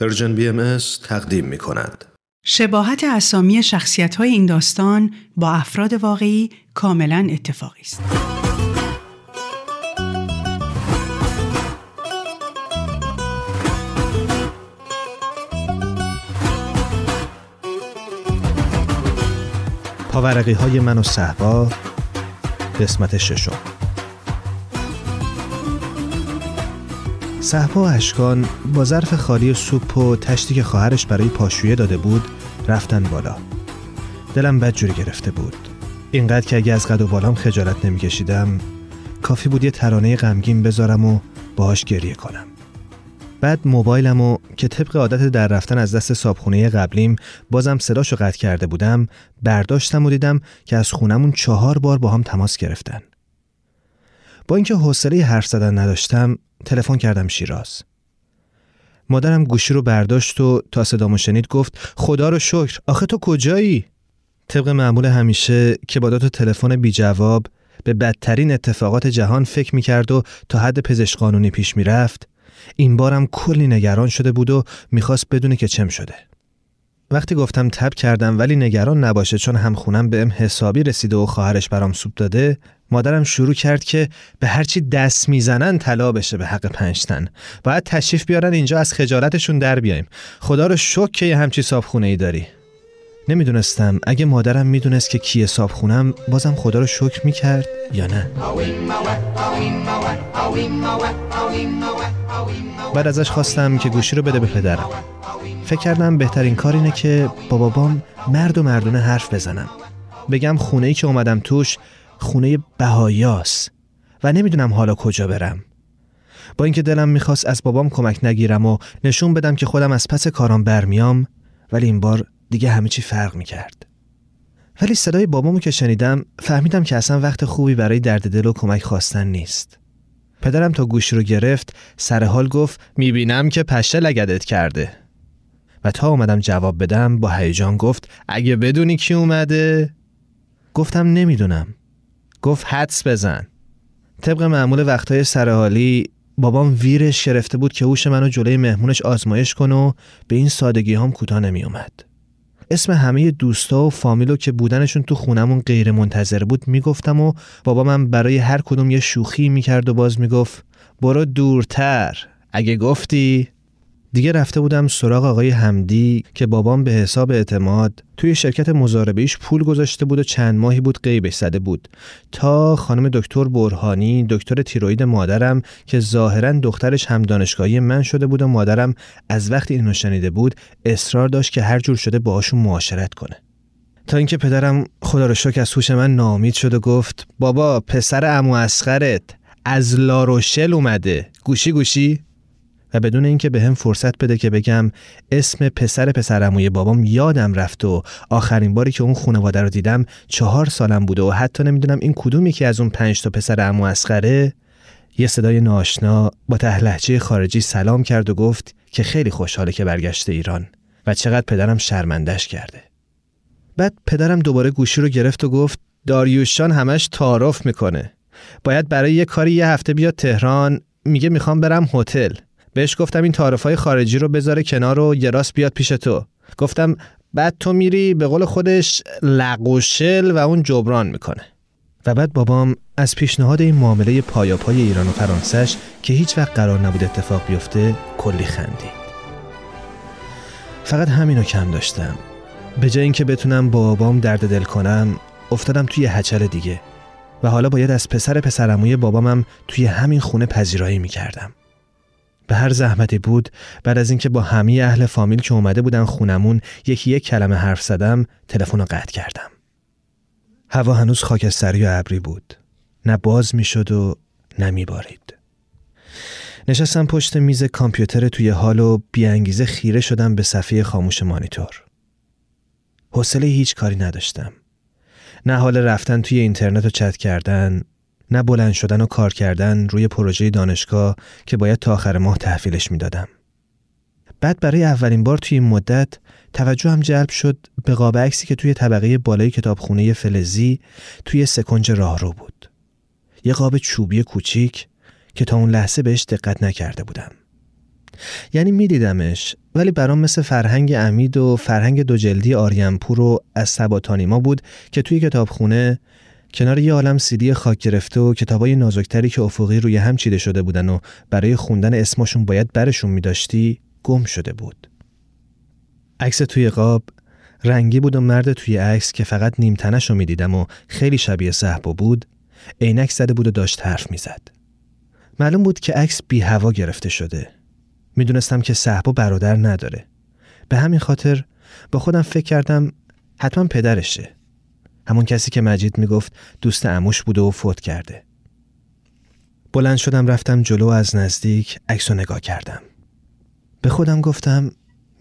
پرژن بی ام تقدیم می کند. شباهت اسامی شخصیت های این داستان با افراد واقعی کاملا اتفاقی است. پاورقی های من و صحبا قسمت ششم صحبا و اشکان با ظرف خالی سوپ و تشتی که خواهرش برای پاشویه داده بود رفتن بالا. دلم بد جوری گرفته بود. اینقدر که اگه از قد و بالام خجالت نمیکشیدم کافی بود یه ترانه غمگین بذارم و باهاش گریه کنم. بعد موبایلمو که طبق عادت در رفتن از دست صابخونه قبلیم بازم صداشو قطع کرده بودم برداشتم و دیدم که از خونمون چهار بار با هم تماس گرفتن. با اینکه حوصله حرف زدن نداشتم تلفن کردم شیراز. مادرم گوشی رو برداشت و تا صدامو شنید گفت خدا رو شکر آخه تو کجایی؟ طبق معمول همیشه که با دو تلفن بی جواب به بدترین اتفاقات جهان فکر می‌کرد و تا حد پزشک قانونی پیش می‌رفت این بارم کلی نگران شده بود و می‌خواست بدونه که چم شده. وقتی گفتم تب کردم ولی نگران نباشه چون همخونم به ام حسابی رسیده و خواهرش برام سوپ داده مادرم شروع کرد که به هرچی دست می‌زنن طلا بشه به حق پنجتن باید تشریف بیارن اینجا از خجالتشون در بیایم. خدا رو شک که یه همچی صابخونه ای داری. نمی‌دونستم اگه مادرم می‌دونست که کیه صابخونم بازم خدا رو شکر می‌کرد یا نه. بعد ازش خواستم که گوشی رو بده به پدرم. فکر کردم بهترین کار اینه که با بابام مرد و مردونه حرف بزنم بگم خونه ای که اومدم توش خونه بهایاس و نمی‌دونم حالا کجا برم. با اینکه دلم می‌خواست از بابام کمک نگیرم و نشون بدم که خودم از پس کارام برمیام ولی این بار دیگه همه چی فرق می‌کرد. ولی صدای بابامو که شنیدم فهمیدم که اصلا وقت خوبی برای درد دل و کمک خواستن نیست. پدرم تا گوش رو گرفت سر حال گفت می‌بینم که پشه لگدت کرده. و تا اومدم جواب بدم با هیجان گفت اگه بدونی کی اومده؟ گفتم نمی‌دونم. گفت حدس بزن طبق معمول وقتای سرحالی بابام ویرش گرفته بود که هوش منو جلوی مهمونش آزمایش کنه و به این سادگی هم کوتاه نمی اومد. اسم همه دوستا و فامیلو که بودنشون تو خونمون غیر منتظر بود می‌گفتم و بابا من برای هر کدوم یه شوخی می‌کرد و باز می‌گفت برو دورتر اگه گفتی دیگه رفته بودم سراغ آقای حمدی که بابام به حساب اعتماد توی شرکت مزاربهیش پول گذاشته بود و چند ماهی بود قیبش زده بود. تا خانم دکتر برهانی دکتر تیروید مادرم که ظاهرا دخترش هم دانشگاهی من شده بود و مادرم از وقتی اینو شنیده بود اصرار داشت که هر جور شده باهاشون معاشرت کنه. تا اینکه پدرم خدا رو شکر از هوش من نامید شد و گفت بابا پسر امو اسخرت از لاروشل اومده. گوشی گوشی؟ و بدون اینکه به هم فرصت بده که بگم اسم پسر پسرموی بابام یادم رفت و آخرین باری که اون خانواده رو دیدم چهار سالم بوده و حتی نمی‌دونم این کدوم یکی از اون پنج تا پسر امو اسخره یه صدای ناشنا با تهلهجه خارجی سلام کرد و گفت که خیلی خوشحاله که برگشته ایران و چقدر پدرم شرمندش کرده. بعد پدرم دوباره گوشی رو گرفت و گفت داریوشان همش تعارف می‌کنه. باید برای یه کاری یه هفته بیاد تهران میگه می‌خوام برم هتل. بهش گفتم این های خارجی رو بذاره کنار و یه راست بیاد پیش تو. گفتم بعد تو میری به قول خودش لقوشل و اون جبران می‌کنه. و بعد بابام از پیشنهاد این معامله پایاپای ایران و فرانسهش که هیچ وقت قرار نبود اتفاق بیفته کلی خندید. فقط همینو کم داشتم. به جای اینکه بتونم با بابام درد دل کنم افتادم توی هچل دیگه. و حالا باید از پسر پسرموی بابامم توی همین خونه پذیرایی می‌کردم. به هر زحمتی بود بعد از اینکه با همه اهل فامیل که اومده بودن خونمون یکی یک کلمه حرف زدم تلفن رو قطع کردم. هوا هنوز خاکستری و ابری بود. نه باز می‌شد و نه میبارید. نشستم پشت میز کامپیوتر توی حال و بیانگیزه خیره شدم به صفحه خاموش مانیتور. حوصله هیچ کاری نداشتم. نه حال رفتن توی اینترنت و چت کردن نه بلند شدن و کار کردن روی پروژه دانشگاه که باید تا آخر ماه تحویلش می‌دادم. بعد برای اولین بار توی این مدت توجه هم جلب شد به قاب عکسی که توی طبقه بالای کتابخونه فلزی توی سکنج راهرو بود. یه قاب چوبی کوچیک که تا اون لحظه بهش دقت نکرده بودم. یعنی میدیدمش ولی برام مثل فرهنگ امید و فرهنگ دو جلدی آریانپور و از سباتانیما بود که توی کتابخونه کنار یه عالم سیدی خاک گرفته و کتابای نازکتری که افقی روی هم چیده شده بودن و برای خوندن اسمشون باید برشون میداشتی گم شده بود. عکس توی قاب رنگی بود و مرد توی عکس که فقط نیمتنش رو می‌دیدم و خیلی شبیه صحبا بود عینک زده بود و داشت حرف می‌زد. معلوم بود که عکس بی هوا گرفته شده. می‌دونستم که صحبا برادر نداره. به همین خاطر با خودم فکر کردم حتما پدرشه. همون کسی که مجید می‌گفت دوست اموش بوده و فوت کرده. بلند شدم رفتم جلو از نزدیک عکس نگاه کردم. به خودم گفتم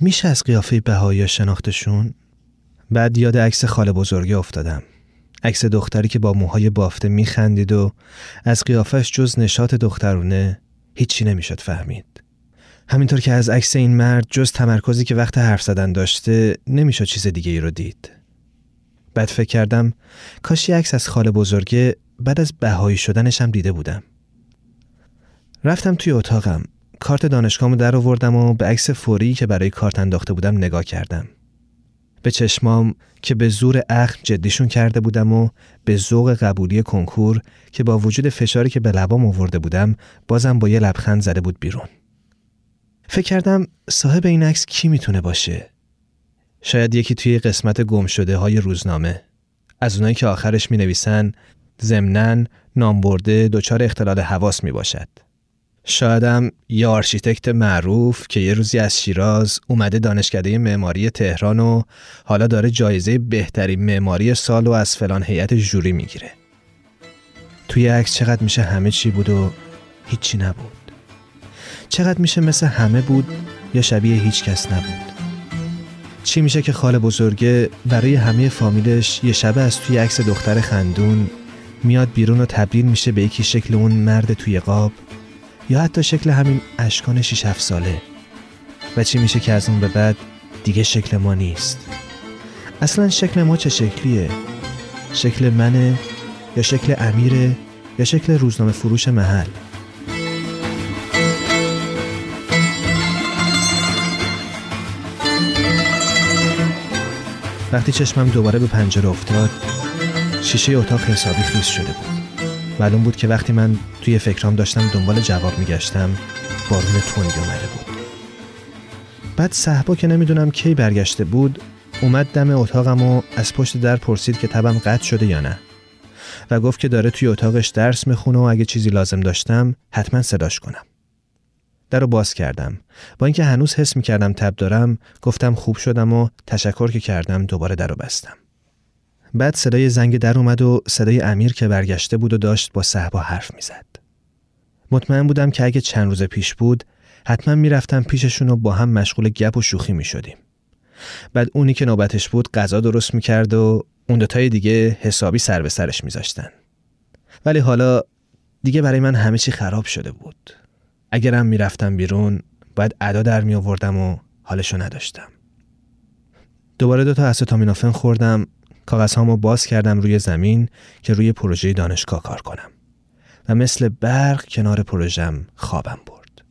میشه از قیافه بهایی شناختشون؟ بعد یاد عکس خاله بزرگه افتادم. عکس دختری که با موهای بافته میخندید و از قیافش جز نشات دخترونه هیچی نمی‌شد فهمید. همینطور که از عکس این مرد جز تمرکزی که وقت حرف زدن داشته نمی‌شد چیز دیگه ای رو دید. بعد فکر کردم کاشی عکس از خاله بزرگه بعد از بهایی شدنش هم دیده بودم. رفتم توی اتاقم کارت دانشگاهمو در آوردم و به عکس فوری که برای کارت انداخته بودم نگاه کردم. به چشمام که به زور اخم جدیشون کرده بودم و به ذوق قبولی کنکور که با وجود فشاری که به لبام آورده بودم بازم با یه لبخند زده بود بیرون. فکر کردم صاحب این عکس کی می‌تونه باشه؟ شاید یکی توی قسمت گم شده های روزنامه از اونایی که آخرش می نویسن ضمناً نام برده دچار اختلال حواس می باشد. شایدم یه آرشیتکت معروف که یه روزی از شیراز اومده دانشکده معماری تهران و حالا داره جایزه بهترین معماری سال و از فلان هیئت جوری می‌گیره. توی عکس چقدر میشه همه چی بود و هیچی نبود. چقدر میشه مثل همه بود یا شبیه هیچ کس نبود. چی میشه که خاله بزرگه برای همه فامیلش یه شبه از توی عکس دختر خندون میاد بیرون و تبدیل میشه به یکی شکل اون مرد توی قاب یا حتی شکل همین اشکان 6 7 ساله. و چی میشه که از اون به بعد دیگه شکل ما نیست؟ اصلا شکل ما چه شکلیه؟ شکل منه یا شکل امیره یا شکل روزنامه فروش محل؟ وقتی چشمم دوباره به پنجره افتاد شیشه اتاق حسابی خیس شده بود. معلوم بود که وقتی من توی فکرام داشتم دنبال جواب میگشتم بارون تندی اومده بود. بعد صحبا که نمی‌دونم کی برگشته بود اومد دم اتاقم و از پشت در پرسید که تبم قطع شده یا نه. و گفت که داره توی اتاقش درس می‌خونه و اگه چیزی لازم داشتم حتما صداش کنم. در رو باز کردم با اینکه هنوز حس می‌کردم تب دارم گفتم خوب شدم و تشکر که کردم دوباره در رو بستم بعد صدای زنگ در اومد و صدای امیر که برگشته بود و داشت با صحبا حرف می‌زد. مطمئن بودم که اگه چند روز پیش بود حتما می‌رفتم پیششون و با هم مشغول گپ و شوخی می شدیم. بعد اونی که نوبتش بود غذا درست می‌کرد و اون دوتای دیگه حسابی سر به سرش میذاشتن. ولی حالا دیگه برای من همه چی خراب شده بود. اگرم می‌رفتم بیرون باید ادا در می آوردم و حالشو نداشتم. دوباره دوتا استامینوفن خوردم کاغذهامو باز کردم روی زمین که روی پروژه دانشگاه کار کنم و مثل برق کنار پروژم خوابم برد.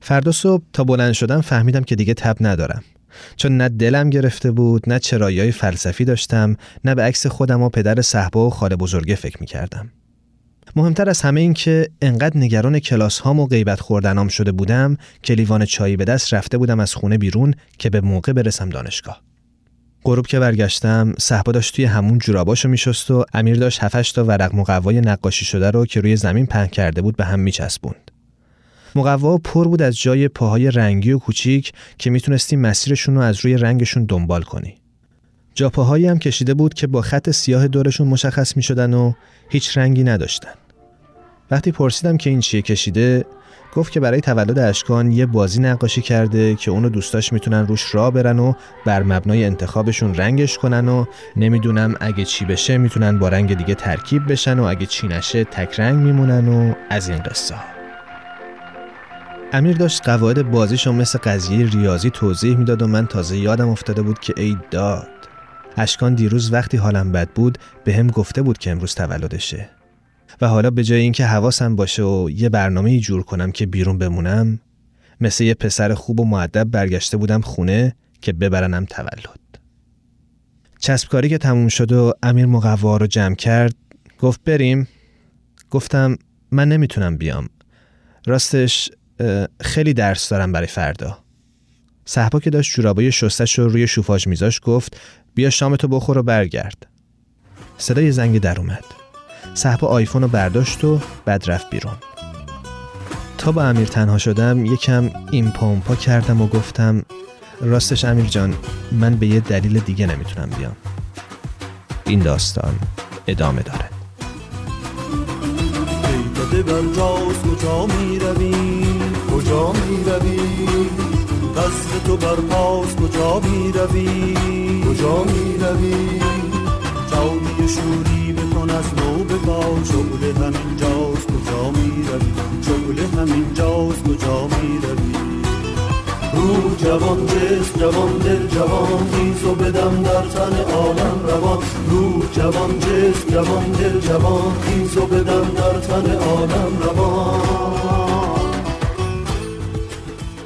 فردا صبح تا بلند شدم فهمیدم که دیگه تب ندارم. چون نه دلم گرفته بود نه چرایی فلسفی داشتم نه به عکس خودم و پدر صحبا و خاله بزرگه فکر می کردم. مهمتر از همه این که انقدر نگران کلاس هام و غیبت خوردنام شده بودم که لیوان چایی به دست رفته بودم از خونه بیرون که به موقع برسم دانشگاه. غروب که برگشتم صحبا داشت توی همون جوراباشو میشست و امیر داشت هفتش تا ورق مقوای نقاشی شده رو که روی زمین پهن کرده بود به هم میچسبوند مقوا پر بود از جای پاهای رنگی و کوچیک که می‌تونستی مسیرشون رو از روی رنگشون دنبال کنی جا پاهایی هم کشیده بود که با خط سیاه دورشون مشخص می‌شدن و هیچ رنگی نداشتن. وقتی پرسیدم که این چیه کشیده گفت که برای تولد اشکان یه بازی نقاشی کرده که اونو دوستاش می‌تونن روش را برن و بر مبنای انتخابشون رنگش کنن و نمی‌دونم اگه چی بشه می‌تونن با رنگ دیگه ترکیب بشن و اگه چی نشه تک رنگ میمونن و از این قصه امیر داشت قواعد بازیشو مثل قضیه ریاضی توضیح می‌داد و من تازه یادم افتاده بود که ای داد اشکان دیروز وقتی حالم بد بود به هم گفته بود که امروز تولدشه. و حالا به جای اینکه حواسم باشه و یه برنامه جور کنم که بیرون بمونم مثل یه پسر خوب و معدب برگشته بودم خونه که ببرنم تولد. چسبکاری که تموم شد و امیر مقوا رو جمع کرد گفت بریم. گفتم من نمی‌تونم بیام. راستش خیلی درس دارم برای فردا. صحبا که داشت جورابای شستش رو روی شوفاژ میذاش گفت بیا شامتو بخور و برگرد. صدای زنگ در اومد. صحبا آیفون رو برداشت و بعد رفت بیرون. تا با امیر تنها شدم یکم این پمپا کردم و گفتم راستش امیر جان من به یه دلیل دیگه نمی‌تونم بیام. این داستان ادامه داره روی تو بر پاس کجا می روی کجا می روی جامی شوری بکن از نو بگا شغل همین جاست کجا می روی شغل همین جاست کجا می روی رو جوان جس جوان دل جوان خیز بدم در تن عالم روان. رو جوان جس جوان دل جوان خیز بدم در تن عالم روان.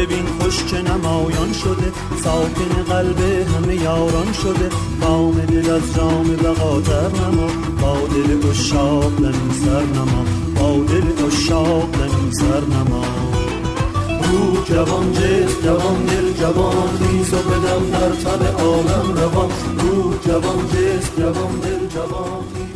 ببین خوش که نمایان شده ساکن قلب همه یاران شده. بام دل از جام بقاتر نما با دل اشاق سر نما با دل اشاق سر نما. رو جوان جس جوان دل جوان خیز و بدم در تن عالم روان رو جوان جس جوان دل جوان